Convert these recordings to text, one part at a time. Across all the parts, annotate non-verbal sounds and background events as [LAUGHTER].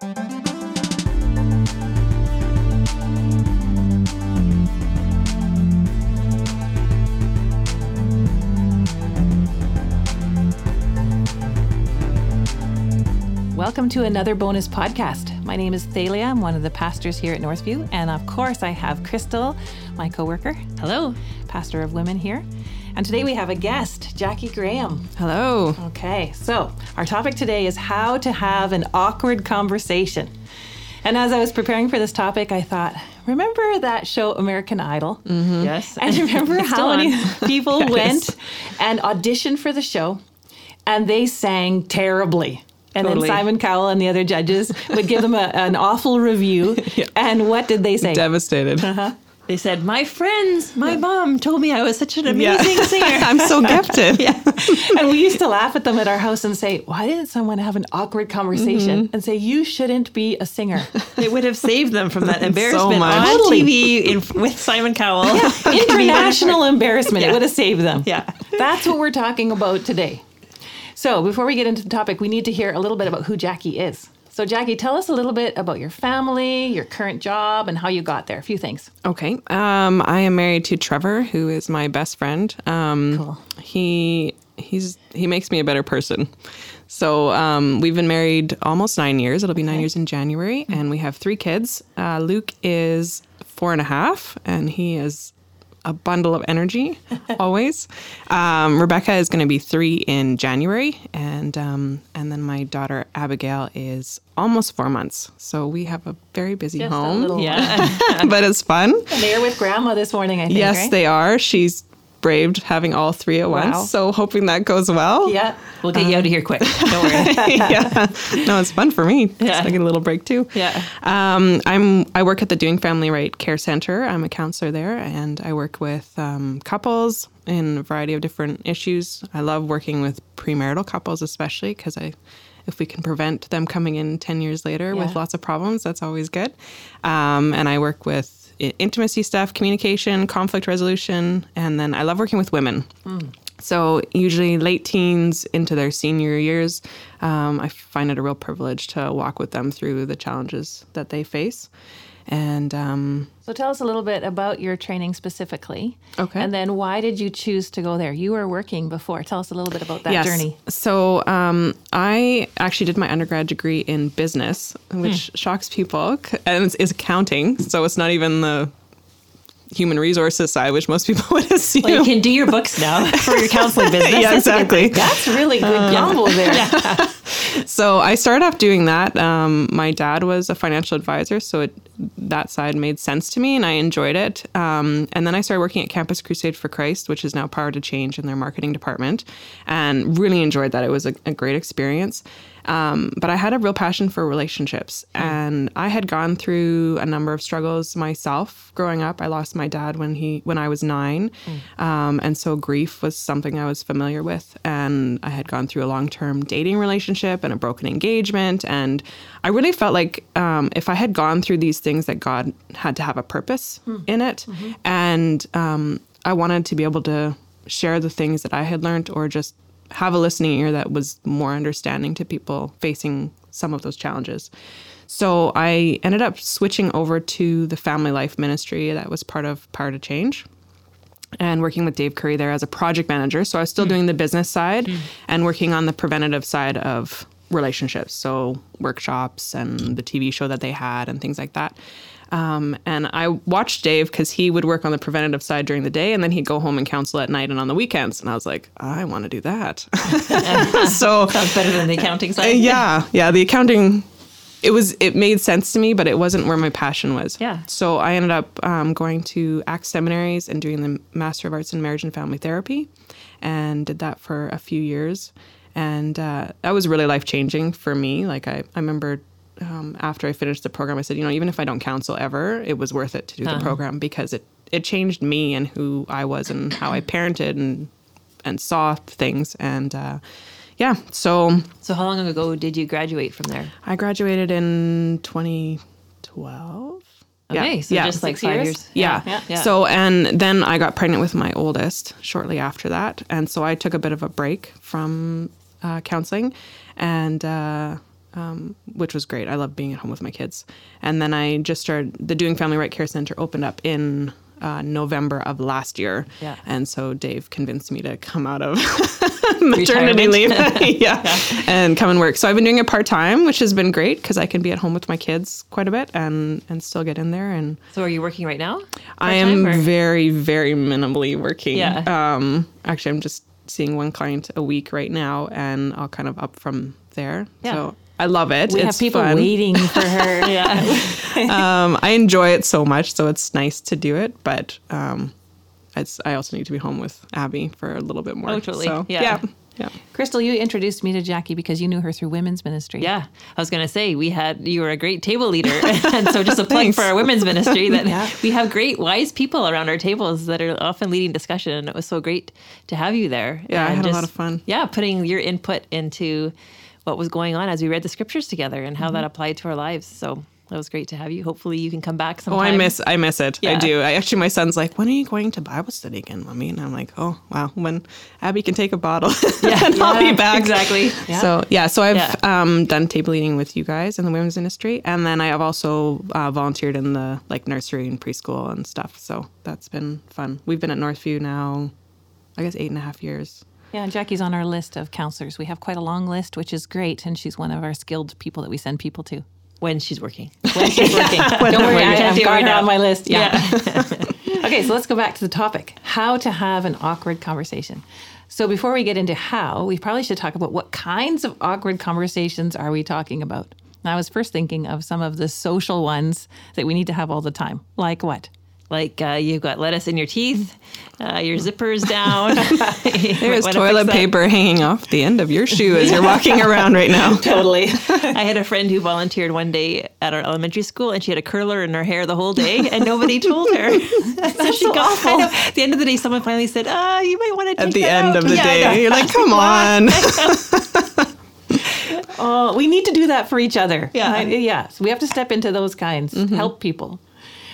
Welcome to another bonus podcast. My name is Thalia. I'm one of the pastors here at Northview. And of course, I have Crystal, my coworker. Hello. Pastor of women here. And today we have a guest, Jackie Graham. Hello. Okay, so our topic today is how to have an awkward conversation. And as I was preparing for this topic, I thought, remember that show American Idol? Mm-hmm. Yes. And [LAUGHS] remember how many [LAUGHS] people yes. went and auditioned for the show and they sang terribly. And totally. then Simon Cowell and the other judges would give them a, an awful review. [LAUGHS] yeah. And what did they say? Devastated. Uh-huh. They said, My friends, my mom told me I was such an amazing yeah. [LAUGHS] singer. I'm so gifted. [LAUGHS] yeah. And we used to laugh at them at our house and say, Why didn't someone have an awkward conversation mm-hmm. and say, You shouldn't be a singer? It would have saved them from that [LAUGHS] embarrassment so on totally. TV in, with Simon Cowell. Yeah. International embarrassment. It would have saved them. Yeah. That's what we're talking about today. So, before we get into the topic, we need to hear a little bit about who Jackie is. So, Jackie, tell us a little bit about your family, your current job, and how you got there. A few things. Okay. Um, I am married to Trevor, who is my best friend. Um, cool. He he's he makes me a better person. So um, we've been married almost nine years. It'll be nine okay. years in January, mm-hmm. and we have three kids. Uh, Luke is four and a half, and he is a bundle of energy [LAUGHS] always. Um, Rebecca is going to be three in January, and um, and then my daughter Abigail is almost four months. So we have a very busy Just home. yeah, [LAUGHS] but it's fun. [LAUGHS] And they are with grandma this morning. I think. Yes, right? they are. She's braved having all three at wow. once. So hoping that goes well. Yeah. We'll get you out of here quick. Don't worry. [LAUGHS] yeah. No, it's fun for me. Yeah. I get a little break too. Yeah. Um, I'm I work at the Doing Family Right Care Center. I'm a counselor there, and I work with um, couples in a variety of different issues. I love working with premarital couples, especially because I if we can prevent them coming in 10 years later yeah. with lots of problems, that's always good. Um, and I work with intimacy stuff, communication, conflict resolution, and then I love working with women. Mm. So, usually late teens into their senior years, um, I find it a real privilege to walk with them through the challenges that they face. And um, so, tell us a little bit about your training specifically. Okay. And then, why did you choose to go there? You were working before. Tell us a little bit about that yes. journey. So, um, I actually did my undergrad degree in business, which hmm. shocks people, and it's, it's accounting. So, it's not even the human resources side, which most people [LAUGHS] would assume. Well, you can do your books now [LAUGHS] for your counseling business. yeah, that's exactly. that's really good uh, combo there. Yeah. [LAUGHS] so I started off doing that. Um, my dad was a financial advisor, so it, that side made sense to me, and I enjoyed it. Um, and then I started working at Campus Crusade for Christ, which is now Power to Change in their marketing department, and really enjoyed that. It was a, a great experience. Um, but I had a real passion for relationships, mm. and I had gone through a number of struggles myself growing up. I lost my dad when he when I was nine, mm. um, and so grief was something I was familiar with. And I had gone through a long term dating relationship and a broken engagement, and I really felt like um, if I had gone through these things, that God had to have a purpose mm. in it, mm-hmm. and um, I wanted to be able to share the things that I had learned, or just have a listening ear that was more understanding to people facing some of those challenges. So I ended up switching over to the family life ministry that was part of Power to Change and working with Dave Currie there as a project manager. So I was still mm. doing the business side mm. and working on the preventative side of relationships. So workshops and the TV show that they had and things like that. Um, and I watched Dave because he would work on the preventative side during the day and then he'd go home and counsel at night and on the weekends. And I was like, I want to do that. [LAUGHS] so sounds better than the accounting side. [LAUGHS] yeah. Yeah. The accounting, it was, it made sense to me, but it wasn't where my passion was. Yeah. So I ended up um, going to ACTS seminaries and doing the Master of Arts in Marriage and Family Therapy and did that for a few years. And uh, that was really life changing for me. Like I, I remember um, after I finished the program, I said, you know, even if I don't counsel ever, it was worth it to do uh-huh. the program because it it changed me and who I was and how I parented and and saw things and. Uh, yeah, so. So, how long ago did you graduate from there? I graduated in 2012. Okay, yeah. so yeah. just like Six five years. years. Yeah. Yeah. yeah. So, and then I got pregnant with my oldest shortly after that. And so I took a bit of a break from uh, counseling. And uh, um, which was great. I love being at home with my kids. And then I just started the Doing Family Right Care Center opened up in uh, November of last year. Yeah. And so Dave convinced me to come out of [LAUGHS] maternity leave. [LAUGHS] [LAUGHS] yeah. yeah. And come and work. So I've been doing it part time, which has been great because I can be at home with my kids quite a bit and and still get in there. And so, are you working right now? I am or? very very minimally working. Yeah. Um, actually, I'm just seeing one client a week right now, and I'll kind of up from there. Yeah. So I love it. We it's have people fun. waiting for her. [LAUGHS] yeah. [LAUGHS] um, I enjoy it so much, so it's nice to do it. But um, it's I also need to be home with Abby for a little bit more. Oh, totally. So, yeah. yeah. Yeah. Crystal, you introduced me to Jackie because you knew her through women's ministry. Yeah, I was going to say we had you were a great table leader, [LAUGHS] and so just a plug for our women's ministry that yeah. we have great wise people around our tables that are often leading discussion, and it was so great to have you there. Yeah, and I had just, a lot of fun. Yeah, putting your input into what was going on as we read the scriptures together and how mm-hmm. that applied to our lives. So that was great to have you. Hopefully, you can come back sometime. Oh, I miss I miss it. Yeah. I do. I actually, my son's like, "When are you going to Bible study again, mommy?" And I'm like, "Oh, wow, when Abby can take a bottle, [LAUGHS] yeah, and yeah, I'll be back." Exactly. Yeah. So yeah, so I've um, done table leading with you guys in the women's industry, and then I have also uh, volunteered in the like nursery and preschool and stuff. So that's been fun. We've been at Northview now, I guess eight and a half years. Yeah, and Jackie's on our list of counselors. We have quite a long list, which is great, and she's one of our skilled people that we send people to when she's working. [LAUGHS] When she's working. Don't worry, I, have got her on my list. Yeah. yeah. [LAUGHS] okay, so let's go back to the topic: how to have an awkward conversation. So before we get into how, we probably should talk about what kinds of awkward conversations are we talking about. And I was first thinking of some of the social ones that we need to have all the time, like what? Like uh, you've got lettuce in your teeth, uh, your zipper's down. [LAUGHS] There's toilet paper hanging off the end of your shoe as you're walking [LAUGHS] around right now. totally. [LAUGHS] I had a friend who volunteered one day at our elementary school, and she had a curler in her hair the whole day, and nobody told her. so she so got awful. Know, at the end of the day, someone finally said, "Ah, oh, you might want to." At the end out. of the yeah, day, you're like, "Come on." oh, we need to do that for each other. Yeah. I, yes, we have to step into those kinds, mm-hmm. help people.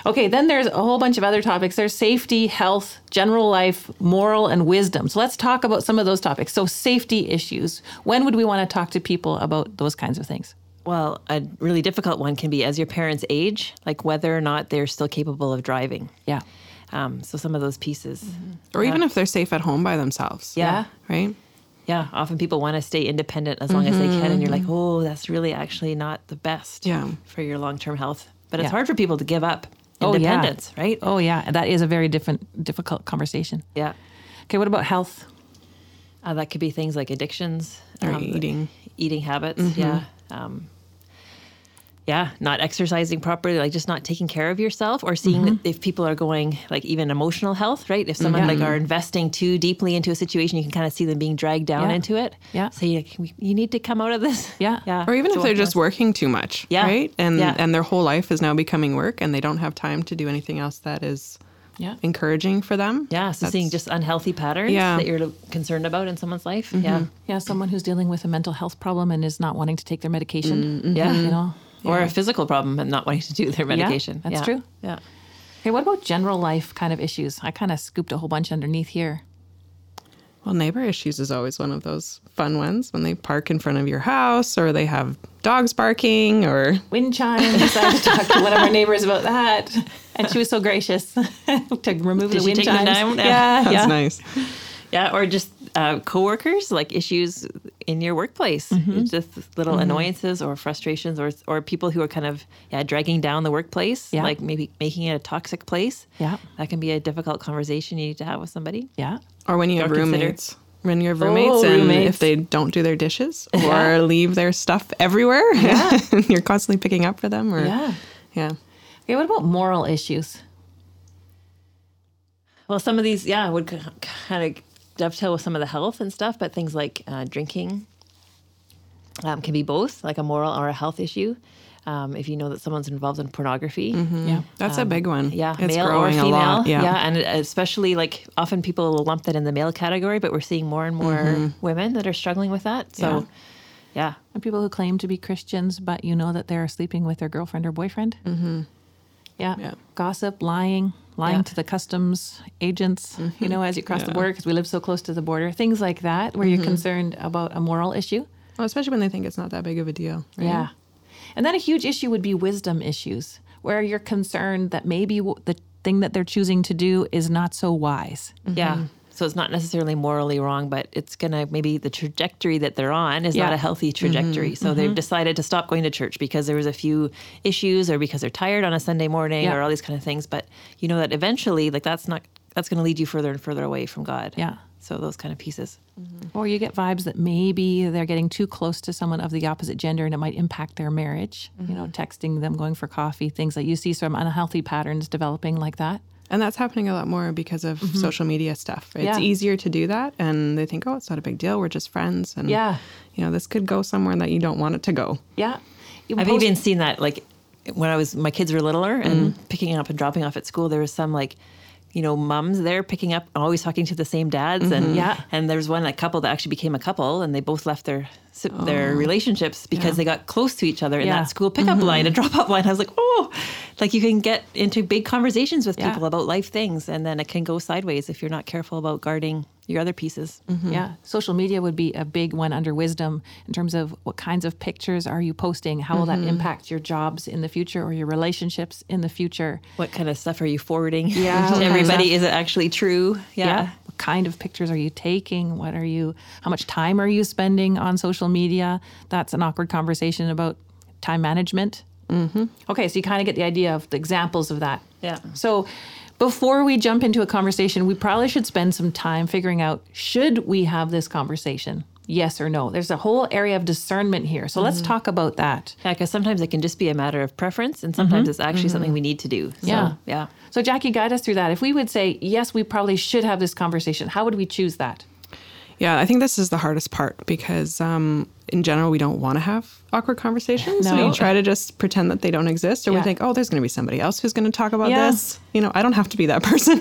Okay, then there's a whole bunch of other topics. There's safety, health, general life, moral, and wisdom. So let's talk about some of those topics. So, safety issues. When would we want to talk to people about those kinds of things? Well, a really difficult one can be as your parents age, like whether or not they're still capable of driving. Yeah. Um, so some of those pieces, mm-hmm. or even if they're safe at home by themselves. Yeah. Right. Yeah. Often people want to stay independent as long mm-hmm. as they can, and you're like, mm-hmm. oh, that's really actually not the best. Yeah. For your long term health, but it's yeah. hard for people to give up independence, oh, yeah. right? Oh yeah, that is a very different, difficult conversation. Yeah. Okay, what about health? Uh, that could be things like addictions, or um, eating, eating habits. Mm-hmm. Yeah. Um, yeah, not exercising properly, like just not taking care of yourself, or seeing mm-hmm. if people are going like even emotional health, right? If someone yeah. like are investing too deeply into a situation, you can kind of see them being dragged down yeah. into it. Yeah. So you, you need to come out of this. Yeah. [LAUGHS] Yeah. Or even if they're just working too much. Yeah. Right. And yeah. and their whole life is now becoming work, and they don't have time to do anything else that is yeah. encouraging for them. Yeah, so That's, seeing just unhealthy patterns yeah. that you're concerned about in someone's life. Mm-hmm. Yeah. Yeah, someone who's dealing with a mental health problem and is not wanting to take their medication. Mm-hmm. Yeah. You know, or a physical problem and not wanting to do their medication. Yeah, that's yeah. true. Yeah. Okay, what about general life kind of issues? I kind of scooped a whole bunch underneath here. Well, neighbor issues is always one of those fun ones when they park in front of your house or they have dogs barking or wind chimes. I had to talk to one of our neighbors about that, and she was so gracious [LAUGHS] to remove Did the wind chimes. Yeah, that's yeah. nice. Yeah, or just uh, coworkers, like issues in your workplace, mm-hmm. just little mm-hmm. annoyances or frustrations, or or people who are kind of yeah dragging down the workplace, yeah. like maybe making it a toxic place. Yeah, that can be a difficult conversation you need to have with somebody. Yeah, or when you have roommates. Consider. When you have roommates oh, and roommates. if they don't do their dishes [LAUGHS] or yeah. leave their stuff everywhere, yeah. [LAUGHS] you're constantly picking up for them. Or yeah, yeah. Okay, what about moral issues? Well, some of these, yeah, would kind of dovetail with some of the health and stuff, but things like uh, drinking um, can be both, like a moral or a health issue. Um, if you know that someone's involved in pornography, mm-hmm. yeah, that's um, a big one. Yeah, it's male or female. Yeah. yeah, and especially like often people will lump that in the male category, but we're seeing more and more mm-hmm. women that are struggling with that. So, yeah. yeah. and people who claim to be Christians, but you know that they're sleeping with their girlfriend or boyfriend. Mm-hmm. Yeah. yeah, gossip, lying, lying yeah. to the customs agents, mm-hmm. you know, as you cross yeah. the border because we live so close to the border, things like that, where mm-hmm. you're concerned about a moral issue. Well, especially when they think it's not that big of a deal. Right? Yeah. And then a huge issue would be wisdom issues, where you're concerned that maybe the thing that they're choosing to do is not so wise. Yeah. So it's not necessarily morally wrong, but it's going to maybe the trajectory that they're on is Yeah. not a healthy mm-hmm. trajectory. So they've mm-hmm. decided to stop going to church because there was a few issues or because they're tired on a Sunday morning Yeah. or all these kind of things. But you know that eventually, like that's not, that's going to lead you further and further away from God. Yeah. So those kind of pieces. Mm-hmm. Or you get vibes that maybe they're getting too close to someone of the opposite gender and it might impact their marriage. You know, texting them, going for coffee, things like you see some unhealthy patterns developing like that. And that's happening a lot more because of social media stuff. It's Mm-hmm. Yeah. easier to do that, and they think, "Oh, it's not a big deal. We're just friends." And Yeah. you know, this could go somewhere that you don't want it to go. Yeah. You I've post- even seen that like when I was my kids were littler and picking up and dropping off at school. There was some like you know mums there picking up, always talking to the same dads, and Yeah. and there was one a couple that actually became a couple, and they both left their their oh. relationships because they got close to each other in Yeah. that school pickup mm-hmm. line and drop off line. I was like, oh, like you can get into big conversations with Yeah. people about life things, and then it can go sideways if you're not careful about guarding your other pieces. Mm-hmm. Yeah, social media would be a big one under wisdom in terms of what kinds of pictures are you posting? How will that mm-hmm. impact your jobs in the future or your relationships in the future? What kind of stuff are you forwarding Yeah, what [LAUGHS] to kind of everybody? Is it actually true? Yeah. What kind of pictures are you taking? What are you how much time are you spending on social media? That's an awkward conversation about time management. Mm-hmm. Okay, so you kind of get the idea of the examples of that. Yeah. So before we jump into a conversation, we probably should spend some time figuring out should we have this conversation? Yes or no? There's a whole area of discernment here. So let's mm-hmm. talk about that. Yeah, because sometimes it can just be a matter of preference, and sometimes mm-hmm. it's actually something mm-hmm. we need to do. So, Yeah. yeah. So Jackie, guide us through that. If we would say, yes, we probably should have this conversation, how would we choose that? Yeah, I think this is the hardest part because um, in general, we don't want to have awkward conversations. No. We try to just pretend that they don't exist, or Yeah. we think, oh, there's going to be somebody else who's going to talk about Yeah. this. You know, I don't have to be that person.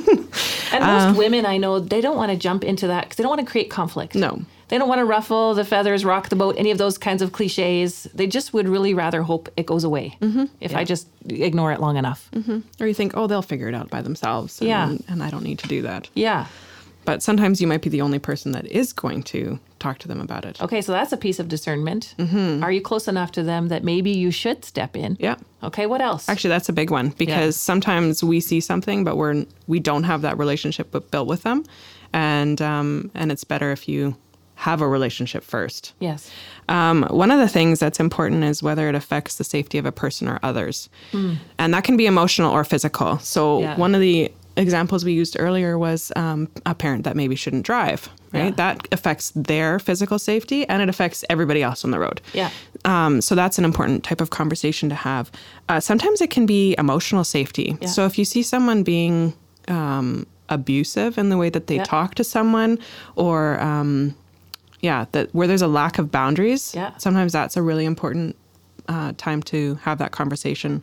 And most uh, women I know, they don't want to jump into that because they don't want to create conflict. No. They don't want to ruffle the feathers, rock the boat, any of those kinds of cliches. They just would really rather hope it goes away mm-hmm. if I just ignore it long enough. Mm-hmm. or you think, oh, they'll figure it out by themselves. And, Yeah. And I don't need to do that. Yeah. But sometimes you might be the only person that is going to talk to them about it. Okay, so that's a piece of discernment. Mm-hmm. Are you close enough to them that maybe you should step in? Yeah. Okay, what else? Actually, that's a big one because sometimes we see something, but we're we don't have that relationship built with them, and um, and it's better if you have a relationship first. yes. Um, one of the things that's important is whether it affects the safety of a person or others, and that can be emotional or physical. So Yeah. one of the examples we used earlier was um, a parent that maybe shouldn't drive. Right, Yeah. that affects their physical safety, and it affects everybody else on the road. Yeah. Um, so that's an important type of conversation to have. Uh, sometimes it can be emotional safety. Yeah. So if you see someone being um, abusive in the way that they talk to someone, or um, yeah, that where there's a lack of boundaries, Yeah. sometimes that's a really important uh, time to have that conversation.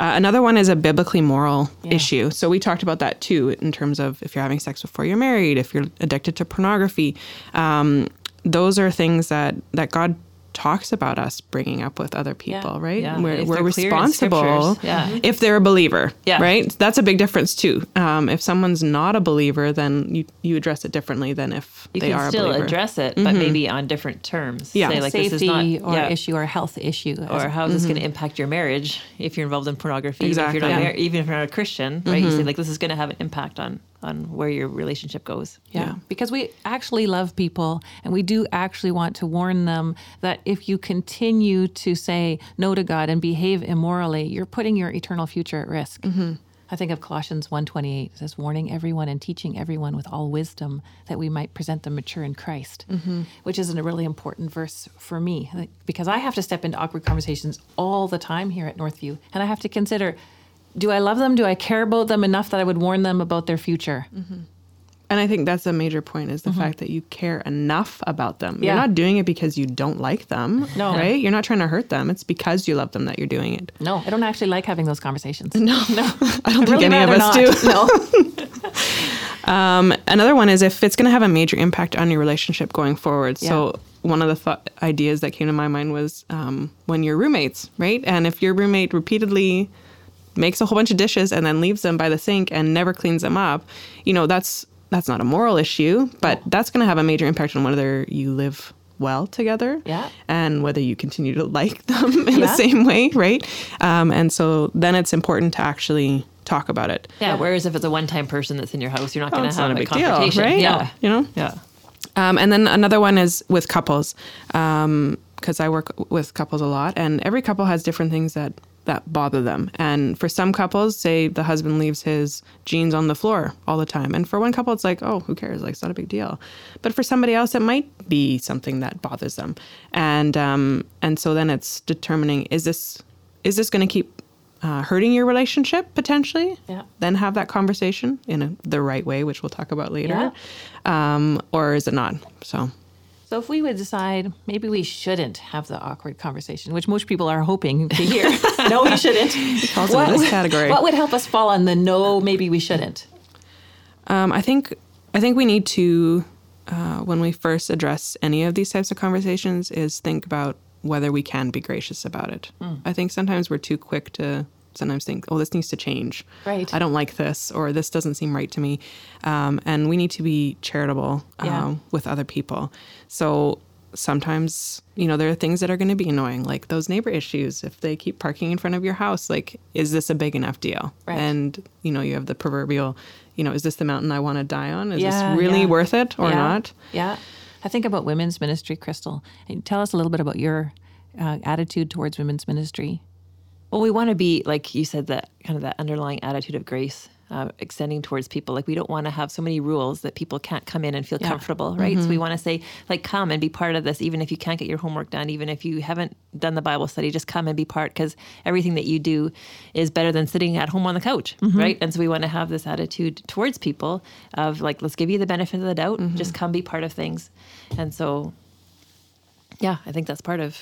Uh, another one is a biblically moral Yeah. issue. So we talked about that too, in terms of if you're having sex before you're married, if you're addicted to pornography. Um, those are things that that God talks about us bringing up with other people, right? Yeah. We're, we're they're clear in responsible. Yeah. if they're a believer, Yeah. right? That's a big difference too. Um, if someone's not a believer, then you, you address it differently than if You they are a still believer. address it, but mm-hmm. maybe on different terms. Yeah. Say, like this is Safety not or yeah. issue or health issue. or how is this going to mm-hmm. impact your marriage if you're involved in pornography? Even if Exactly. you're not Yeah. mar- even if you're not a Christian, right? You say mm-hmm. like this is going to have an impact on on where your relationship goes. Yeah. Yeah. Because we actually love people and we do actually want to warn them that if you continue to say no to God and behave immorally, you're putting your eternal future at risk. Mm-hmm. I think of Colossians 1:28 it says warning everyone and teaching everyone with all wisdom that we might present them mature in Christ, mm-hmm. which is a really important verse for me because I have to step into awkward conversations all the time here at Northview and I have to consider do I love them? Do I care about them enough that I would warn them about their future? And I think that's a major point is the fact that you care enough about them. Mm-hmm. Yeah. You're not doing it because you don't like them, No. right? You're not trying to hurt them. It's because you love them that you're doing it. No, I don't actually like having those conversations. No, [LAUGHS] no, [LAUGHS] I don't [LAUGHS] think really any of us do. Um, another one is if it's going to have a major impact on your relationship going forward. So one of the th- ideas that came to my mind was um, when you're roommates, right? And if your roommate repeatedly makes a whole bunch of dishes and then leaves them by the sink and never cleans them up, you know that's that's not a moral issue, but that's going to have a major impact on whether you live well together. Yeah. And whether you continue to [LAUGHS] like them in Yeah. the same way, right? Um, and so then it's important to actually talk about it. Yeah. Whereas if it's a one-time person that's in your house, you're not Oh, going to have not a big deal, right? Yeah. You know? Yeah. Um, and then another one is with couples, because I work with couples a lot, and every couple has different things that that bother them. And for some couples, say the husband leaves his jeans on the floor all the time, and for one couple, it's like, oh, who cares? Like, it's not a big deal. But for somebody else, it might be something that bothers them, and um, and so then it's determining is this is this going to keep uh, hurting your relationship potentially? Yeah. Then have that conversation in a, the right way, which we'll talk about later, um, or is it not? So. So if we would decide maybe we shouldn't have the awkward conversation, which most people are hoping to hear, [LAUGHS] no, we shouldn't. falls into this category. What would help us fall on the no, maybe we shouldn't? Um, I think I think we need to, uh, when we first address any of these types of conversations, is think about whether we can be gracious about it. Hmm. I think sometimes we're too quick to sometimes think, oh, this needs to change. Right. I don't like this, or this doesn't seem right to me, um, and we need to be charitable Yeah. uh, with other people. So sometimes you know there are things that are going to be annoying like those neighbor issues if they keep parking in front of your house like is this a big enough deal Right. and you know you have the proverbial you know is this the mountain i want to die on is Yeah, this really yeah. worth it or yeah. not Yeah. I think about women's ministry, Crystal. Tell us a little bit about your uh, attitude towards women's ministry. Well, we want to be like you said that kind of that underlying attitude of grace, uh, extending towards people. Like we don't want to have so many rules that people can't come in and feel Yeah. comfortable, right? So we mm-hmm. want to say like come and be part of this, even if you can't get your homework done, even if you haven't done the Bible study, just come and be part because everything that you do is better than sitting at home on the couch, mm-hmm. right? And so we want to have this attitude towards people of like let's give you the benefit of the doubt, mm-hmm. just come be part of things, and so yeah, I think that's part of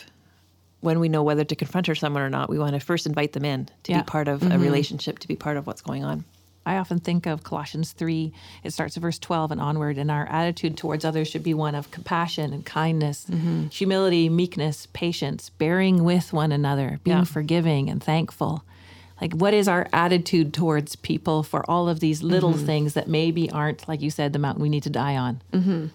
when we know whether to confront or someone or not, we want to first invite them in to Yeah. be part of a mm-hmm. relationship, to be part of what's going on. I often think of Colossians 3. It starts at verse 12 and onward, and our attitude towards others should be one of compassion and kindness, mm-hmm. humility, meekness, patience, bearing with one another, being Yeah. forgiving and thankful. Like, what is our attitude towards people for all of these little mm-hmm. things that maybe aren't, like you said, the mountain we need to die on?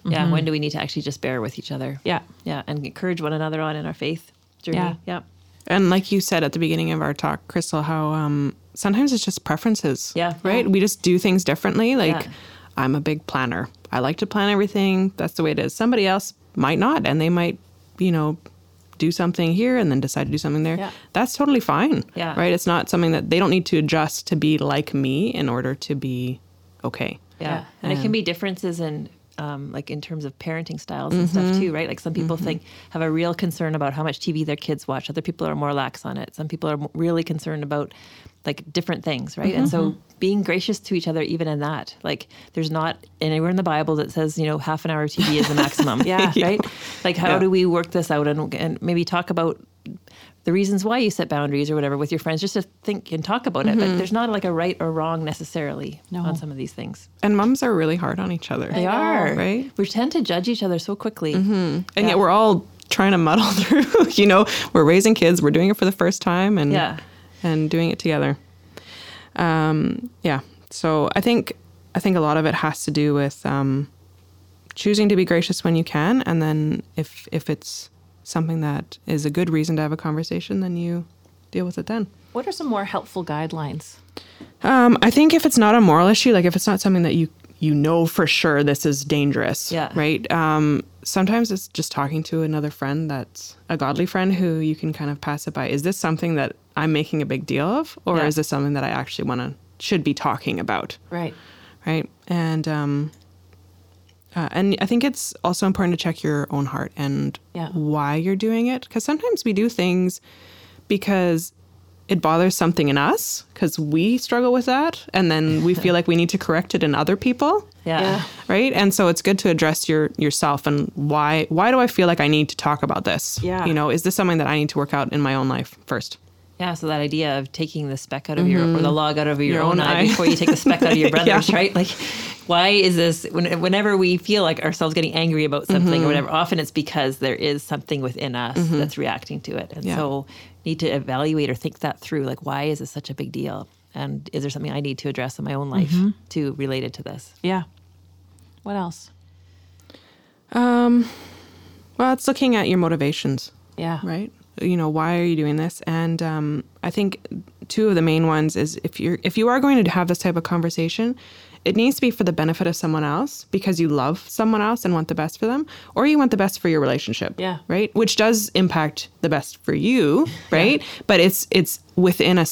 Yeah. When do we need to actually just bear with each other? Yeah. Yeah. And encourage one another on in our faith journey. Yeah. Yeah. and like you said at the beginning of our talk crystal how um, sometimes it's just preferences Yeah. right we just do things differently like Yeah. i'm a big planner i like to plan everything that's the way it is somebody else might not and they might you know do something here and then decide to do something there Yeah. that's totally fine Yeah. right it's not something that they don't need to adjust to be like me in order to be okay Yeah. Yeah. And it can be differences in um, like in terms of parenting styles and stuff mm-hmm. too, right? Like some people mm-hmm. think have a real concern about how much TV their kids watch. Other people are more lax on it. Some people are really concerned about like different things, right? And so mm-hmm. being gracious to each other, even in that, like there's not anywhere in the Bible that says you know half an hour of TV is the maximum, [LAUGHS] Yeah. [LAUGHS] right? Like how Yeah. do we work this out and and maybe talk about the reasons why you set boundaries or whatever with your friends, just to think and talk about it. But there's not like a right or wrong necessarily No. on some of these things. and moms are really hard on each other They are. right We tend to judge each other so quickly. and yet we're all trying to muddle [LAUGHS] through you know we're raising kids we're doing it for the first time and Yeah. and doing it together um, yeah so i think i think a lot of it has to do with um, choosing to be gracious when you can and then if if it's something that is a good reason to have a conversation then you deal with it then What are some more helpful guidelines? um, I think if it's not a moral issue, like if it's not something that you you know for sure this is dangerous, Yeah. right? Um, sometimes it's just talking to another friend that's a godly friend who you can kind of pass it by. Is this something that I'm making a big deal of, or Yeah. is this something that I actually want to should be talking about, Right. right? And um, uh, and I think it's also important to check your own heart and Yeah. why you're doing it, because sometimes we do things because it bothers something in us because we struggle with that and then we feel like we need to correct it in other people Yeah. Yeah. right and so it's good to address your yourself and why why do i feel like i need to talk about this Yeah. you know is this something that i need to work out in my own life first Yeah. So that idea of taking the speck out of your, or the log out of your, Your own, own eye, eye. before you take the speck out of your [LAUGHS] brother's, Yeah. right? Like, why is this, when, whenever we feel like ourselves getting angry about something or whatever, often it's because there is something within us that's reacting to it. And Yeah. so need to evaluate or think that through. Like, why is this such a big deal? And is there something I need to address in my own life to related to this? Yeah. What else? Um well, it's looking at your motivations. Yeah. Right. You know, why are you doing this? And um, I think two of the main ones is if you're if you are going to have this type of conversation, it needs to be for the benefit of someone else because you love someone else and want the best for them, or you want the best for your relationship. Yeah. Right. Which does impact the best for you. Right. Yeah. But it's it's within a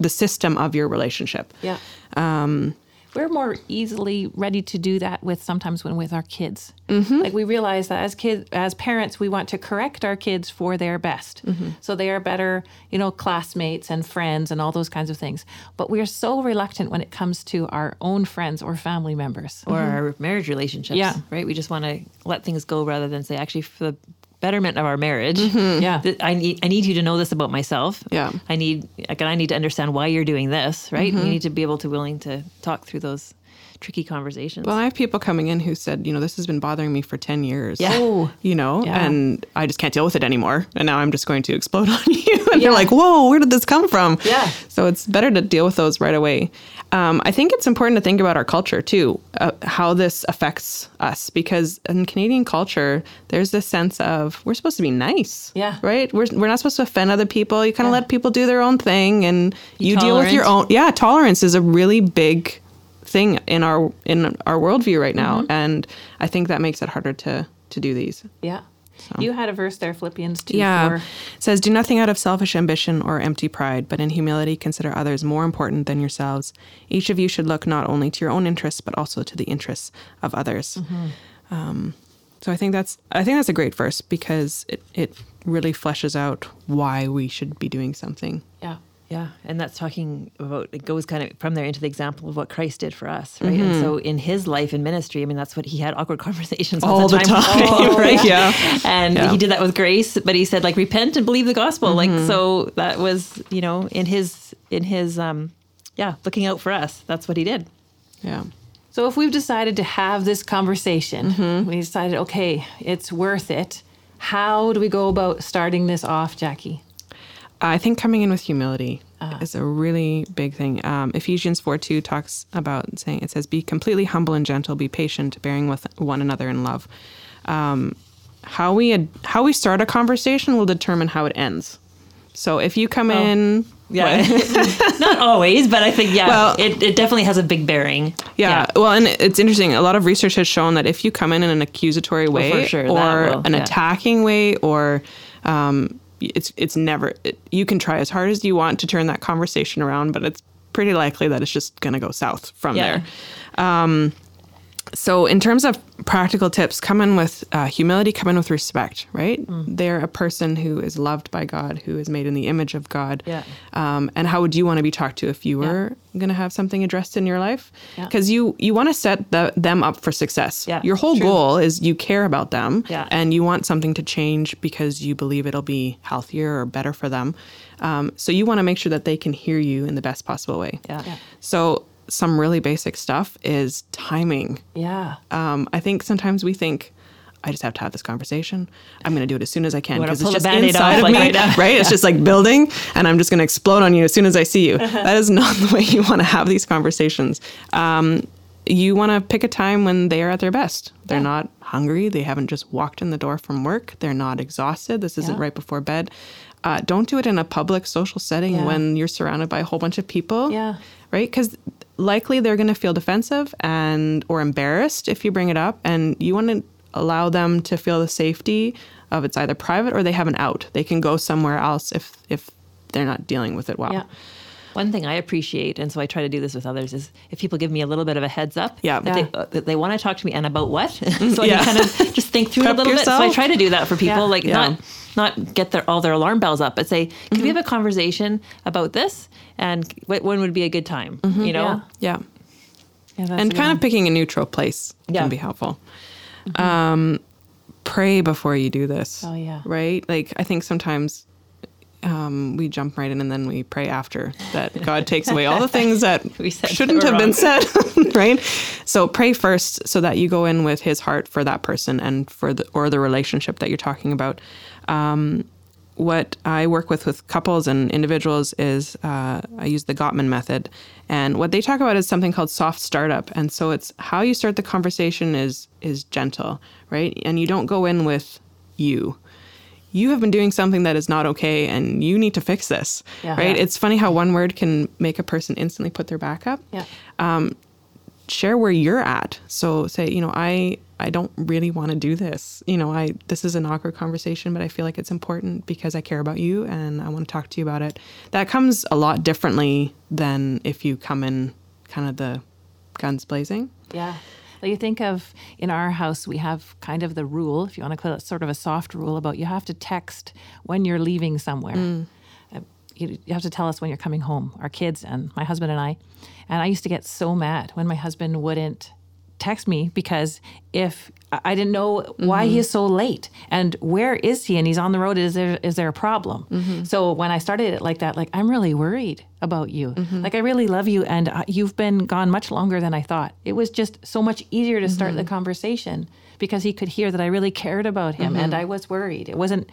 the system of your relationship. Yeah. Um, we're more easily ready to do that with sometimes when with our kids. Mm-hmm. Like we realize that as kids, as parents, we want to correct our kids for their best, mm-hmm. so they are better, you know, classmates and friends and all those kinds of things. But we are so reluctant when it comes to our own friends or family members or mm-hmm. our marriage relationships. Yeah, right. We just want to let things go rather than say, actually, for the betterment of our marriage. Mm-hmm. Yeah. I need I need you to know this about myself. Yeah. I need I need to understand why you're doing this, right? Mm-hmm. You need to be able to willing to talk through those tricky conversations. Well, I have people coming in who said, you know, this has been bothering me for 10 years. Yeah. Oh. You know, yeah. and I just can't deal with it anymore. And now I'm just going to explode [LAUGHS] on you. and yeah. you're like, whoa, where did this come from? Yeah. So it's better to deal with those right away. Um, I think it's important to think about our culture too, uh, how this affects us, because in Canadian culture, there's this sense of we're supposed to be nice. Yeah. Right? We're, we're not supposed to offend other people. You kind of yeah. let people do their own thing and you deal with your own. Yeah, tolerance is a really big thing in our in our worldview right now, mm-hmm. and I think that makes it harder to to do these. Yeah. So. You had a verse there, Philippians 2 yeah. 4. It says, Do nothing out of selfish ambition or empty pride, but in humility consider others more important than yourselves. Each of you should look not only to your own interests, but also to the interests of others. Mm-hmm. Um, so I think that's I think that's a great verse because it, it really fleshes out why we should be doing something. Yeah. Yeah, and that's talking about it goes kind of from there into the example of what Christ did for us, right? Mm-hmm. And so in his life and ministry, I mean, that's what he had awkward [LAUGHS] conversations all, all the time, time. Oh, [LAUGHS] right? Yeah, and yeah. he did that with grace, but he said like repent and believe the gospel. Mm-hmm. Like so, that was you know in his in his um, yeah looking out for us. That's what he did. Yeah. So if we've decided to have this conversation, mm-hmm. we decided okay, it's worth it. How do we go about starting this off, Jackie? I think coming in with humility uh-huh. is a really big thing. Um, Ephesians 4 2 talks about saying, it says, Be completely humble and gentle, be patient, bearing with one another in love. Um, how we ad- how we start a conversation will determine how it ends. So if you come oh. in, yeah, [LAUGHS] not always, but I think yeah, well, it, it definitely has a big bearing. Yeah. yeah. well, and it's interesting. A lot of research has shown that if you come in in an accusatory way, oh, sure, or will, an yeah. attacking way, or um, it's it's never it, you can try as hard as you want to turn that conversation around but it's pretty likely that it's just going to go south from yeah. there um, so in terms of practical tips come in with uh, humility come in with respect right mm. they're a person who is loved by god who is made in the image of god yeah. um, and how would you want to be talked to if you were yeah. going to have something addressed in your life because yeah. you you want to set the, them up for success yeah. your whole True. goal is you care about them yeah. and you want something to change because you believe it'll be healthier or better for them um, so you want to make sure that they can hear you in the best possible way yeah. yeah. so some really basic stuff is timing. Yeah. Um, I think sometimes we think, I just have to have this conversation. I'm going to do it as soon as I can because it's just inside of like me, right, [LAUGHS] right? It's just like building, and I'm just going to explode on you as soon as I see you. that is not [LAUGHS] the way you want to have these conversations. Um, you want to pick a time when they are at their best. They're yeah. not hungry. They haven't just walked in the door from work. They're not exhausted. This isn't yeah. right before bed. Uh, don't do it in a public social setting yeah. when you're surrounded by a whole bunch of people. Yeah. Right? Because likely they're going to feel defensive and or embarrassed if you bring it up and you want to allow them to feel the safety of it's either private or they have an out they can go somewhere else if if they're not dealing with it well yeah. One thing I appreciate, and so I try to do this with others, is if people give me a little bit of a heads up yeah. that, yeah. They, uh, that they want to talk to me and about what, [LAUGHS] so yeah. I can kind of just think through it a little yourself. bit. So I try to do that for people, yeah. like not not get their all their alarm bells up, but say, can mm-hmm. we have a conversation about this? and when would be a good time mm-hmm. you know yeah, yeah. yeah and kind of picking a neutral place yeah. can be helpful mm-hmm. um, pray before you do this oh yeah right like i think sometimes um, we jump right in and then we pray after that God takes away all the [LAUGHS] things that shouldn't have wrong. been said, [LAUGHS] right? So pray first so that you go in with His heart for that person and for the or the relationship that you're talking about. Um, what I work with with couples and individuals is uh, I use the Gottman method, and what they talk about is something called soft startup. And so it's how you start the conversation is is gentle, right? And you don't go in with you you have been doing something that is not okay and you need to fix this Yeah. right Yeah. it's funny how one word can make a person instantly put their back up Yeah. Share where you're at. So say you know i i don't really want to do this. You know i this is an awkward conversation but i feel like it's important because i care about you and i want to talk to you about it. That comes a lot differently than if you come in kind of the guns blazing. Yeah. Well, you think of in our house, we have kind of the rule, if you want to call it sort of a soft rule, about you have to text when you're leaving somewhere. Uh, You, have to tell us when you're coming home, our kids and my husband and I. And I used to get so mad when my husband wouldn't text me because if I didn't know why he is mm-hmm. so late and where is he and he's on the road, is there is there a problem? Mm-hmm. So when I started it like that, like I'm really worried about you. Mm-hmm. Like I really love you and uh, you've been gone much longer than I thought. It was just so much easier to start the conversation because he could hear that I really cared about him and I was worried. It wasn't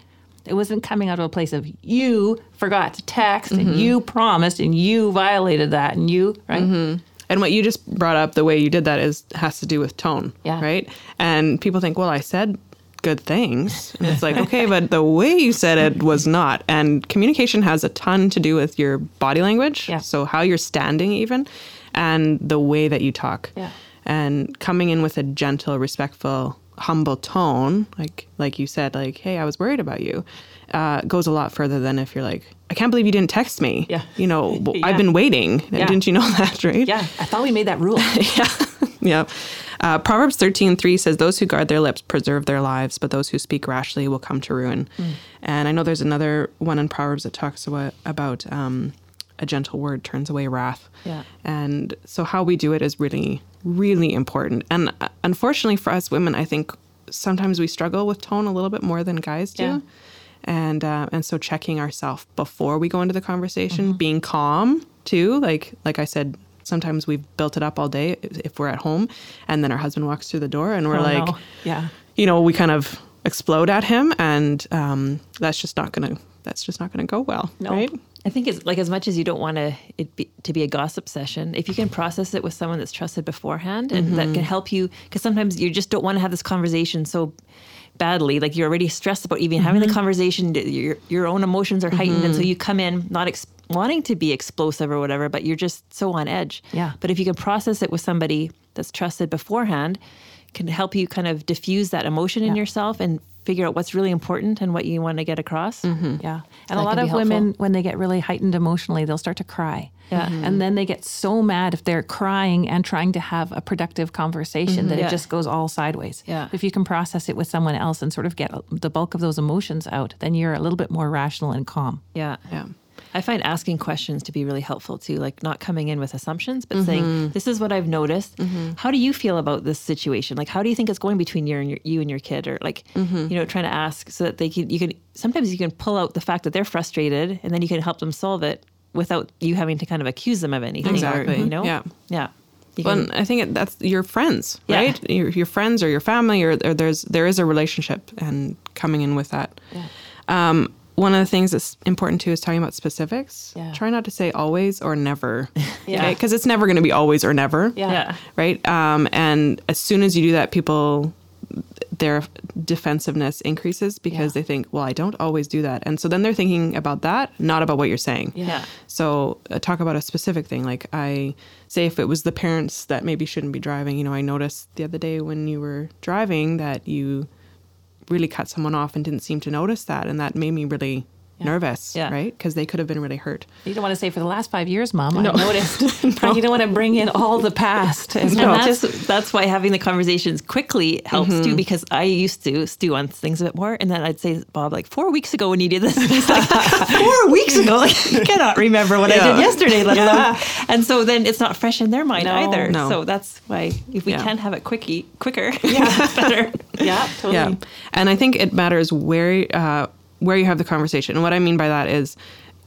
it wasn't coming out of a place of you forgot to text and you mm-hmm. promised and you violated that and you right mm-hmm. And what you just brought up, the way you did that is has to do with tone, Yeah. right? And people think, well, I said good things. And it's like, [LAUGHS] okay, but the way you said it was not. And communication has a ton to do with your body language, Yeah. so how you're standing even, and the way that you talk. Yeah. And coming in with a gentle, respectful, humble tone, like like you said, like, hey, I was worried about you, uh, goes a lot further than if you're like, I can't believe you didn't text me. Yeah. You know, [LAUGHS] Yeah. I've been waiting. Yeah. [LAUGHS] Didn't you know that, right? yeah i thought we made that rule [LAUGHS] Yeah. Uh, Proverbs thirteen three says, Those who guard their lips preserve their lives, but those who speak rashly will come to ruin. Hmm. And I know there's another one in Proverbs that talks about, about um, a gentle word turns away wrath. Yeah. And so how we do it is really, really important. And uh, unfortunately for us women, I think sometimes we struggle with tone a little bit more than guys do. Yeah. And uh, and so checking ourselves before we go into the conversation, Mm-hmm. being calm too. Like like I said, sometimes we've built it up all day if we're at home, and then our husband walks through the door, and we're Oh, like, no. yeah you know, we kind of explode at him, and um, that's just not gonna that's just not gonna go well, No. right? I think it's like as much as you don't want to it be, to be a gossip session, if you can process it with someone that's trusted beforehand and that mm-hmm. can help you, because sometimes you just don't want to have this conversation so badly, like you're already stressed about even having the mm-hmm. conversation. Your your own emotions are heightened, and so mm-hmm. you come in not ex- wanting to be explosive or whatever, but you're just so on edge. Yeah. But if you can process it with somebody that's trusted beforehand, can help you kind of diffuse that emotion in yourself and figure out what's really important and what you want to get across. Mm-hmm. Yeah. And That a lot of women, when they get really heightened emotionally, they'll start to cry. Yeah. Mhm. And then they get so mad if they're crying and trying to have a productive conversation that mm-hmm. Yeah. it just goes all sideways. Yeah. If you can process it with someone else and sort of get uh, the bulk of those emotions out, then you're a little bit more rational and calm. Yeah. Yeah. I find asking questions to be really helpful too, like not coming in with assumptions, but saying, mm-hmm. "This is what I've noticed. Mm-hmm. How do you feel about this situation? Like, how do you think it's going between you and your, you and your kid?" Or like, mm-hmm. you know, trying to ask so that they can. You can sometimes you can pull out the fact that they're frustrated, and then you can help them solve it without you having to kind of accuse them of anything. Exactly. Or, you know. Yeah. Yeah. You Well, can- I think it, that's your friends, Yeah. right? Your, your friends or your family, or, or there's there is a relationship, and coming in with that. Um, one of the things that's important too is talking about specifics. Yeah. Try not to say always or never, [LAUGHS] Yeah. Because it's never going to be always or never. Yeah. yeah. Right. Um, and as soon as you do that, people their defensiveness increases because Yeah. they think, well, I don't always do that, and so then they're thinking about that, not about what you're saying. Yeah. So uh, talk about a specific thing. Like I say, if it was the parents that maybe shouldn't be driving, you know, I noticed the other day when you were driving that you really cut someone off and didn't seem to notice that, and that made me really nervous, Yeah. right? Because they could have been really hurt. You don't want to say for the last five years, Mom. I noticed. [LAUGHS] [LAUGHS] You don't want to bring in all the past. [LAUGHS] It's And not that's that's why having the conversations quickly helps too, because I used to stew on things a bit more, and then I'd say, Bob, like four weeks ago when you did this, he's like, four weeks ago, like, I cannot remember what I did yesterday, let alone. And so then it's not fresh in their mind No. either. No. So that's why if we Yeah. can have it quickie quicker, yeah, better. yeah, totally. Yeah, and I think it matters where uh, where you have the conversation. And what I mean by that is,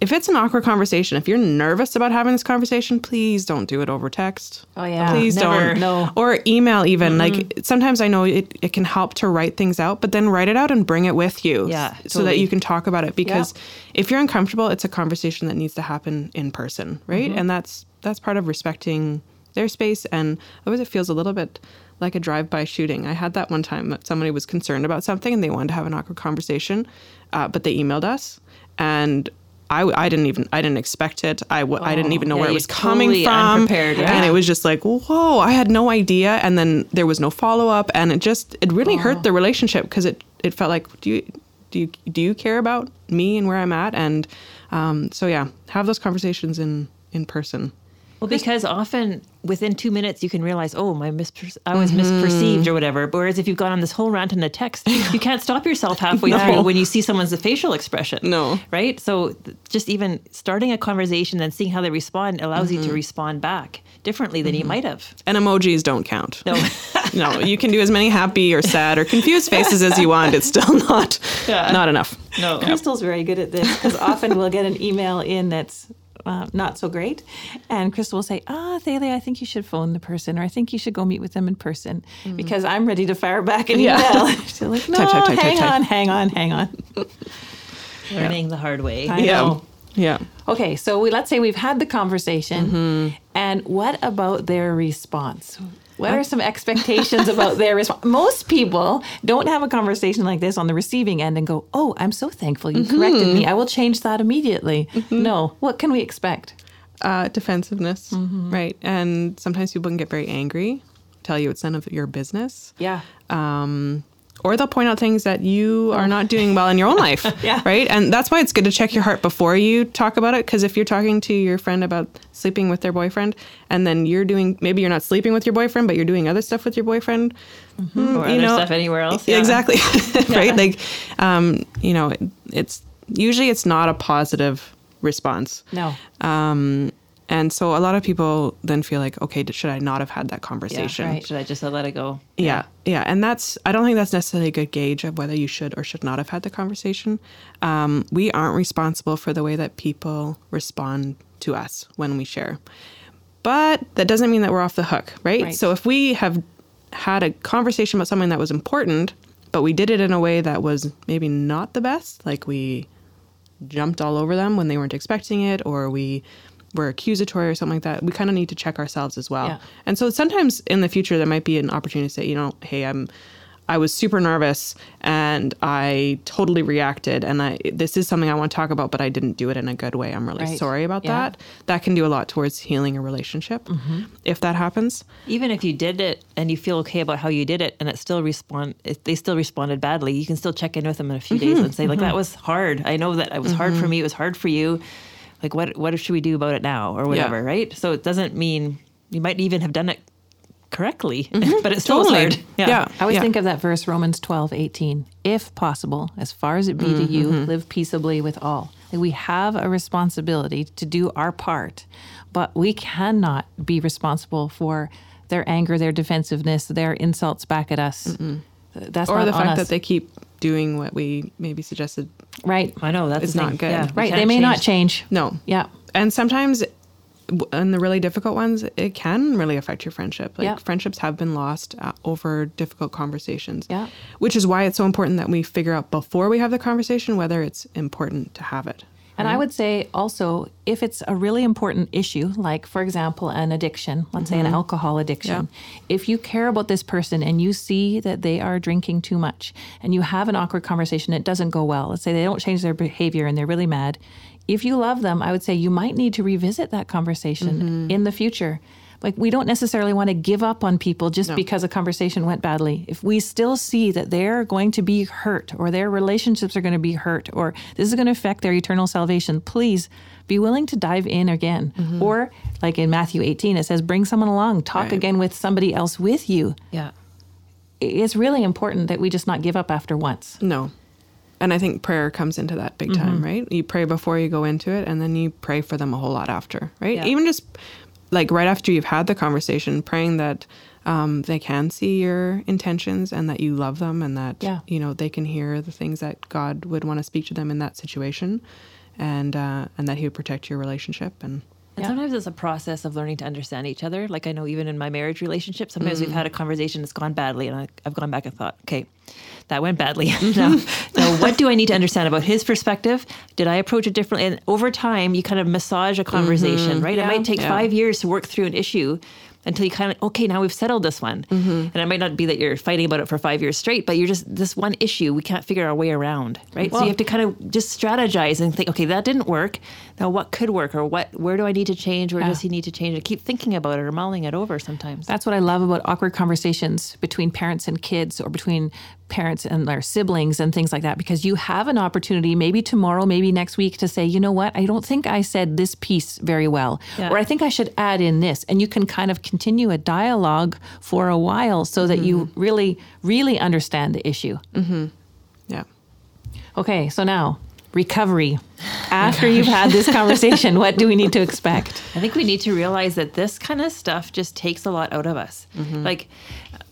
if it's an awkward conversation, if you're nervous about having this conversation, please don't do it over text. Oh, yeah. please Never. don't. No. or email even. Mm-hmm. Like sometimes I know it, it can help to write things out, but then write it out and bring it with you, Yeah, so that you can talk about it. Because if you're uncomfortable, it's a conversation that needs to happen in person, right? Mm-hmm. And that's that's part of respecting their space and always it feels a little bit like a drive-by shooting. I had that one time that somebody was concerned about something and they wanted to have an awkward conversation, uh, but they emailed us and I, I didn't even I didn't expect it. i didn't even know yeah, where it was coming totally from, yeah. and it was just like whoa. I had no idea, and then there was no follow up, and it just it really hurt the relationship because it it felt like do you do you do you care about me and where I'm at, and um, so yeah, have those conversations in in person. Well, because often within two minutes you can realize, oh, my misper- I was mm-hmm. misperceived or whatever. Whereas if you've gone on this whole rant in a text, [LAUGHS] you can't stop yourself halfway No. through when you see someone's facial expression. No. right? So just even starting a conversation and seeing how they respond allows you to mm-hmm. respond back differently than you mm-hmm. might have. And emojis don't count. No, [LAUGHS] no, you can do as many happy or sad or confused faces as you want. It's still not Yeah. not enough. no. Crystal's very good at this because often we'll get an email in that's uh, not so great, and Crystal will say, "Ah, Thalia, I think you should phone the person, or I think you should go meet with them in person," because I'm ready to fire back an Yeah. email. [LAUGHS] [LAUGHS] She's like, "No, Type, type, type, hang type, type." on, hang on, hang on." [LAUGHS] Learning the hard way. I yeah. know. Yeah. Okay, so we, let's say we've had the conversation, Mm-hmm. and what about their response? What are some expectations about their response? Most people don't have a conversation like this on the receiving end and go, "Oh, I'm so thankful you corrected Mm-hmm. me. I will change that immediately." No, what can we expect? uh, defensiveness, right? And sometimes people can get very angry, tell you it's none of your business, Yeah, um, or they'll point out things that you are not doing well in your own life, [LAUGHS] Yeah. right? And that's why it's good to check your heart before you talk about it, because if you're talking to your friend about sleeping with their boyfriend, and then you're doing maybe you're not sleeping with your boyfriend, but you're doing other stuff with your boyfriend, mm, Or you other know, stuff anywhere else. Yeah, Exactly. [LAUGHS] right? Like, um, you know, it, it's usually it's not a positive response. no, Um, and so a lot of people then feel like, okay, should I not have had that conversation? right. Should I just let it go? Yeah, yeah, and that's I don't think that's necessarily a good gauge of whether you should or should not have had the conversation. Um, we aren't responsible for the way that people respond to us when we share, but that doesn't mean that we're off the hook, right? Right. So if we have had a conversation about something that was important, but we did it in a way that was maybe not the best, like we jumped all over them when they weren't expecting it, or we were accusatory or something like that, we kind of need to check ourselves as well. Yeah. And so sometimes in the future there might be an opportunity to say, you know, hey, I'm I was super nervous and I totally reacted and I this is something I want to talk about, but I didn't do it in a good way. I'm really Right. sorry about Yeah. that. That can do a lot towards healing a relationship mm-hmm. if that happens. Even if you did it and you feel okay about how you did it, and it still respond, if they still responded badly, you can still check in with them in a few days mm-hmm. and say, like, mm-hmm. that was hard. I know that it was hard for me. It was hard for you. Like, what what should we do about it now, or whatever, right? So it doesn't mean you might even have done it correctly, [LAUGHS] but it's still Totally. was hard. Yeah. I always Yeah. think of that verse, Romans 12, 18. If possible, as far as it be to you, Mm-hmm. live peaceably with all. Like we have a responsibility to do our part, but we cannot be responsible for their anger, their defensiveness, their insults back at us. That's Or not the on fact us. that they keep doing what we maybe suggested. right, I know that's It's not thing. good. Yeah, right. They may not change. No. Yeah, And sometimes w- in the really difficult ones, it can really affect your friendship. Like Yeah. friendships have been lost uh, over difficult conversations. Yeah. Which is why it's so important that we figure out before we have the conversation whether it's important to have it. And I mm-hmm. would say also, if it's a really important issue, like for example, an addiction, let's say an mm-hmm. alcohol addiction, if you care about this person and you see that they are drinking too much and you have an awkward conversation, it doesn't go well. Let's say they don't change their behavior and they're really mad. If you love them, I would say you might need to revisit that conversation mm-hmm. in the future. Like, we don't necessarily want to give up on people just because a conversation went badly. If we still see that they're going to be hurt or their relationships are going to be hurt or this is going to affect their eternal salvation, please be willing to dive in again. Mm-hmm. Or, like in Matthew 18, it says, bring someone along, talk Right. again with somebody else with you. Yeah. It's really important that we just not give up after once. No. And I think prayer comes into that big time, mm-hmm. right? You pray before you go into it, and then you pray for them a whole lot after, right? Yeah. Even just like right after you've had the conversation, praying that um, they can see your intentions and that you love them and that, Yeah. you know, they can hear the things that God would want to speak to them in that situation and, uh, and that He would protect your relationship. And And Yeah. sometimes it's a process of learning to understand each other. Like I know even in my marriage relationship, sometimes we've mm. had a conversation that's gone badly, and I, I've gone back and thought, okay, that went badly. [LAUGHS] now, mm-hmm. now, what do I need to understand about his perspective? Did I approach it differently? And over time, you kind of massage a conversation, mm-hmm. right? Yeah. It might take Yeah. five years to work through an issue. Until you kind of okay now we've settled this one. Mm-hmm. and it might not be that you're fighting about it for five years straight but you're just this one issue we can't figure our way around right? Well, so you have to kind of just strategize and think okay that didn't work. Now what could work or what where do i need to change? Where yeah. does he need to change? And keep thinking about it or mulling it over sometimes. That's what i love about awkward conversations between parents and kids or between parents and their siblings and things like that because you have an opportunity maybe tomorrow maybe next week to say you know what i don't think i said this piece very well yeah. or i think i should add in this and you can kind of continue a dialogue for a while so that mm-hmm. you really really understand the issue mm-hmm. yeah okay so now recovery after you've had this [LAUGHS] conversation what do we need to expect i think we need to realize that this kind of stuff just takes a lot out of us mm-hmm. like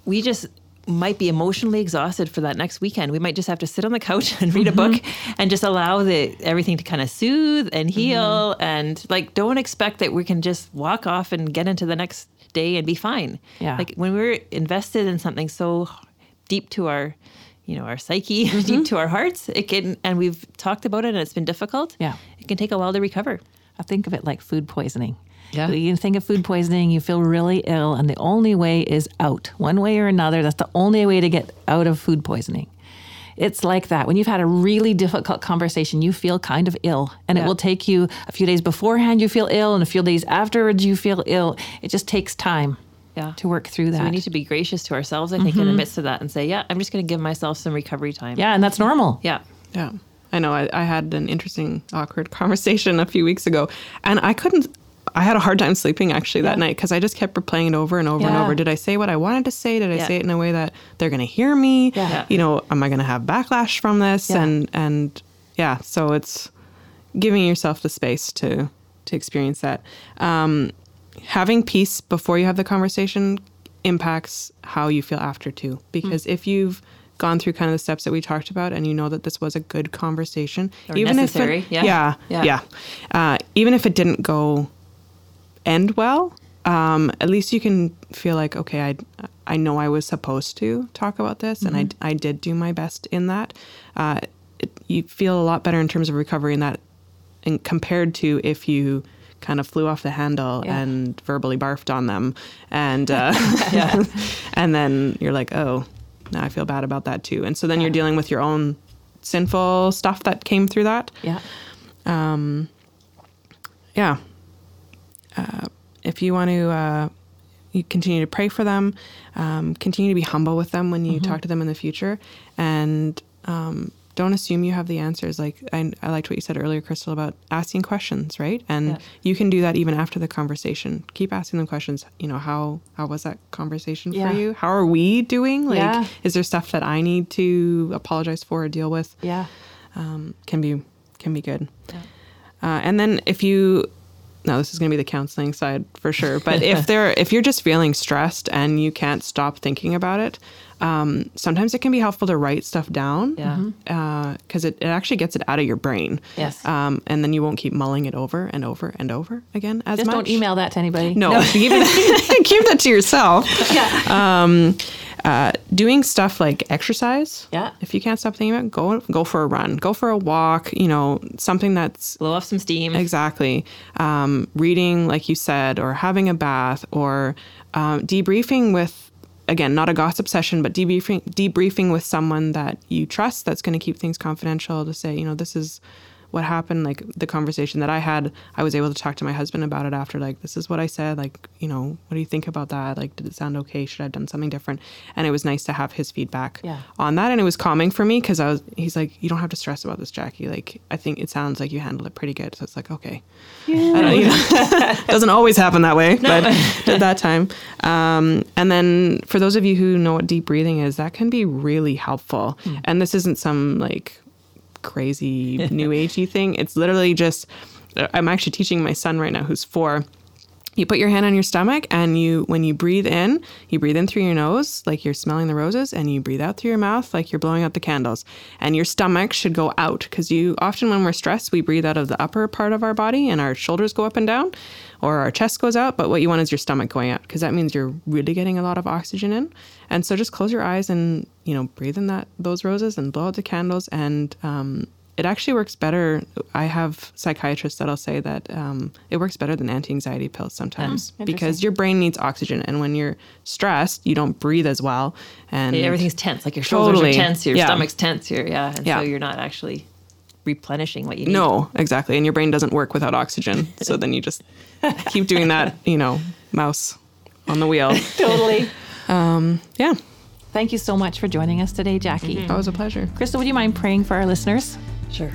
we just might be emotionally exhausted for that next weekend. We might just have to sit on the couch [LAUGHS] and read mm-hmm. a book mm-hmm. and just allow the everything to kind of soothe and heal mm-hmm. and like don't expect that we can just walk off and get into the next day and be fine. Yeah. Like when we're invested in something so deep to our you know our psyche [LAUGHS] mm-hmm. deep to our hearts it can and we've talked about it and it's been difficult yeah it can take a while to recover i think of it like food poisoning yeah. You think of food poisoning, you feel really ill, and the only way is out, one way or another. That's the only way to get out of food poisoning. It's like that. When you've had a really difficult conversation, you feel kind of ill, and yeah. it will take you a few days beforehand, you feel ill, and a few days afterwards, you feel ill. It just takes time yeah. to work through that. So we need to be gracious to ourselves, I think, mm-hmm. in the mm-hmm. midst of that and say, yeah, I'm just going to give myself some recovery time. Yeah, and that's normal. Yeah. Yeah. I know I, I, had an interesting, awkward [LAUGHS] conversation a few weeks ago, and I couldn't I had a hard time sleeping actually that yeah. night because I just kept replaying it over and over yeah. and over. Did I say what I wanted to say? Did I yeah. say it in a way that they're going to hear me? You know, am I going to have backlash from this? And and yeah, so it's giving yourself the space to to experience that. Um, having peace before you have the conversation impacts how you feel after too. Because mm. if you've gone through kind of the steps that we talked about and you know that this was a good conversation, or even necessary. if it, yeah, yeah, yeah, uh, even if it didn't go end well, um, at least you can feel like, okay, I, I know I was supposed to talk about this mm-hmm. and I, mm-hmm. I did do my best in that. Uh, it, you feel a lot better in terms of recovery in that and compared to if you kind of flew off the handle yeah. and verbally barfed on them and uh, [LAUGHS] [LAUGHS] and then you're like oh now i feel bad about that too and so then yeah. you're dealing with your own sinful stuff that came through that yeah um, yeah uh, if you want to uh, you continue to pray for them, um, continue to be humble with them when you mm-hmm. talk to them in the future, and um, don't assume you have the answers. Like I, I, liked what you said earlier, Crystal, about asking questions, right? And yeah. you can do that even after the conversation. Keep asking them questions. You know, how how was that conversation yeah. for you? How are we doing? Like, yeah. is there stuff that I need to apologize for or deal with? Yeah, um, can be can be good. Uh, and then if you no, this is going to be the counseling side for sure. But if they're if you're just feeling stressed and you can't stop thinking about it, um, sometimes it can be helpful to write stuff down. Yeah. Because uh, it, it actually gets it out of your brain. Yes. Um, and then you won't keep mulling it over and over and over again as just much. don't email that to anybody. No, no. [LAUGHS] keep, it, [LAUGHS] keep that to yourself. [LAUGHS] Yeah. Um, uh, doing stuff like exercise. Yeah. If you can't stop thinking about it, go go for a run, go for a walk. You know, something that's blow off some steam. Exactly. Um, reading, like you said, or having a bath, or um, debriefing with. Again, not a gossip session, but debriefing debriefing with someone that you trust that's going to keep things confidential to say, you know, this is what happened, like the conversation that I had, I was able to talk to my husband about it after, like, this is what I said. Like, you know, what do you think about that? Like, did it sound okay? Should I have done something different? And it was nice to have his feedback yeah. on that. And it was calming for me because I was, he's like, you don't have to stress about this, Jackie. Like, I think it sounds like you handled it pretty good. So it's like, okay. Yeah. I don't, you [LAUGHS] know, doesn't always happen that way, no. but at that time. Um, and then for those of you who know what deep breathing is, that can be really helpful. Mm. And this isn't some like crazy new agey thing. It's literally just I'm actually teaching my son right now who's 4 you put your hand on your stomach and you when you breathe in you breathe in through your nose like you're smelling the roses and you breathe out through your mouth like you're blowing out the candles. And your stomach should go out because you often when we're stressed we breathe out of the upper part of our body and our shoulders go up and down or our chest goes out. But what you want is your stomach going out because that means you're really getting a lot of oxygen in. And so just close your eyes and you know breathe in that those roses and blow out the candles and um, it actually works better. I have psychiatrists that'll say that um, it works better than anti anxiety pills sometimes Oh, because your brain needs oxygen. And when you're stressed, you don't breathe as well. And Yeah, everything's tense. Like your shoulders Totally. are tense, your Yeah. stomach's tense, your yeah, and Yeah. so you're not actually replenishing what you need. No, exactly. And your brain doesn't work without oxygen. [LAUGHS] so then you just keep doing that, you know, mouse on the wheel. [LAUGHS] Totally. Um, yeah, Thank you so much for joining us today, Jackie. Mm-hmm. that was a pleasure. Crystal, would you mind praying for our listeners? Sure.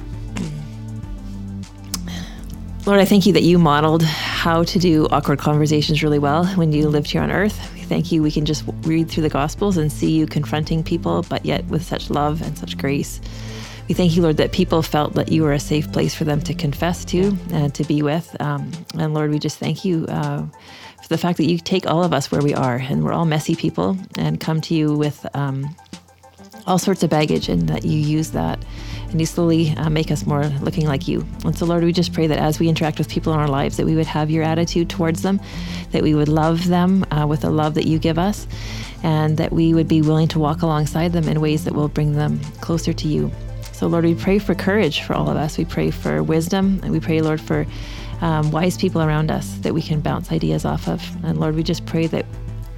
Lord, I thank you that you modeled how to do awkward conversations really well when you lived here on earth. We thank you we can just read through the Gospels and see you confronting people, but yet with such love and such grace. We thank you, Lord, that people felt that you were a safe place for them to confess to and to be with. Um, and Lord, we just thank you uh, for the fact that you take all of us where we are, and we're all messy people, and come to you with um, all sorts of baggage and that you use that and you slowly uh, make us more looking like you. And so, Lord, we just pray that as we interact with people in our lives, that we would have your attitude towards them, that we would love them uh, with the love that you give us, and that we would be willing to walk alongside them in ways that will bring them closer to you. So, Lord, we pray for courage for all of us. We pray for wisdom, and we pray, Lord, for um, wise people around us that we can bounce ideas off of. And Lord, we just pray that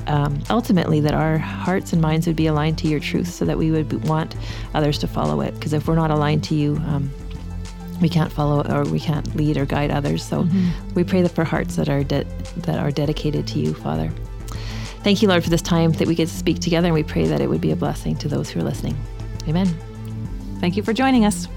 um, ultimately that our hearts and minds would be aligned to your truth so that we would want others to follow it. Because if we're not aligned to you um, we can't follow or we can't lead or guide others. So we pray that for hearts that are de- that are dedicated to you father. Thank you lord for this time that we get to speak together and we pray that it would be a blessing to those who are listening. Amen. Thank you for joining us.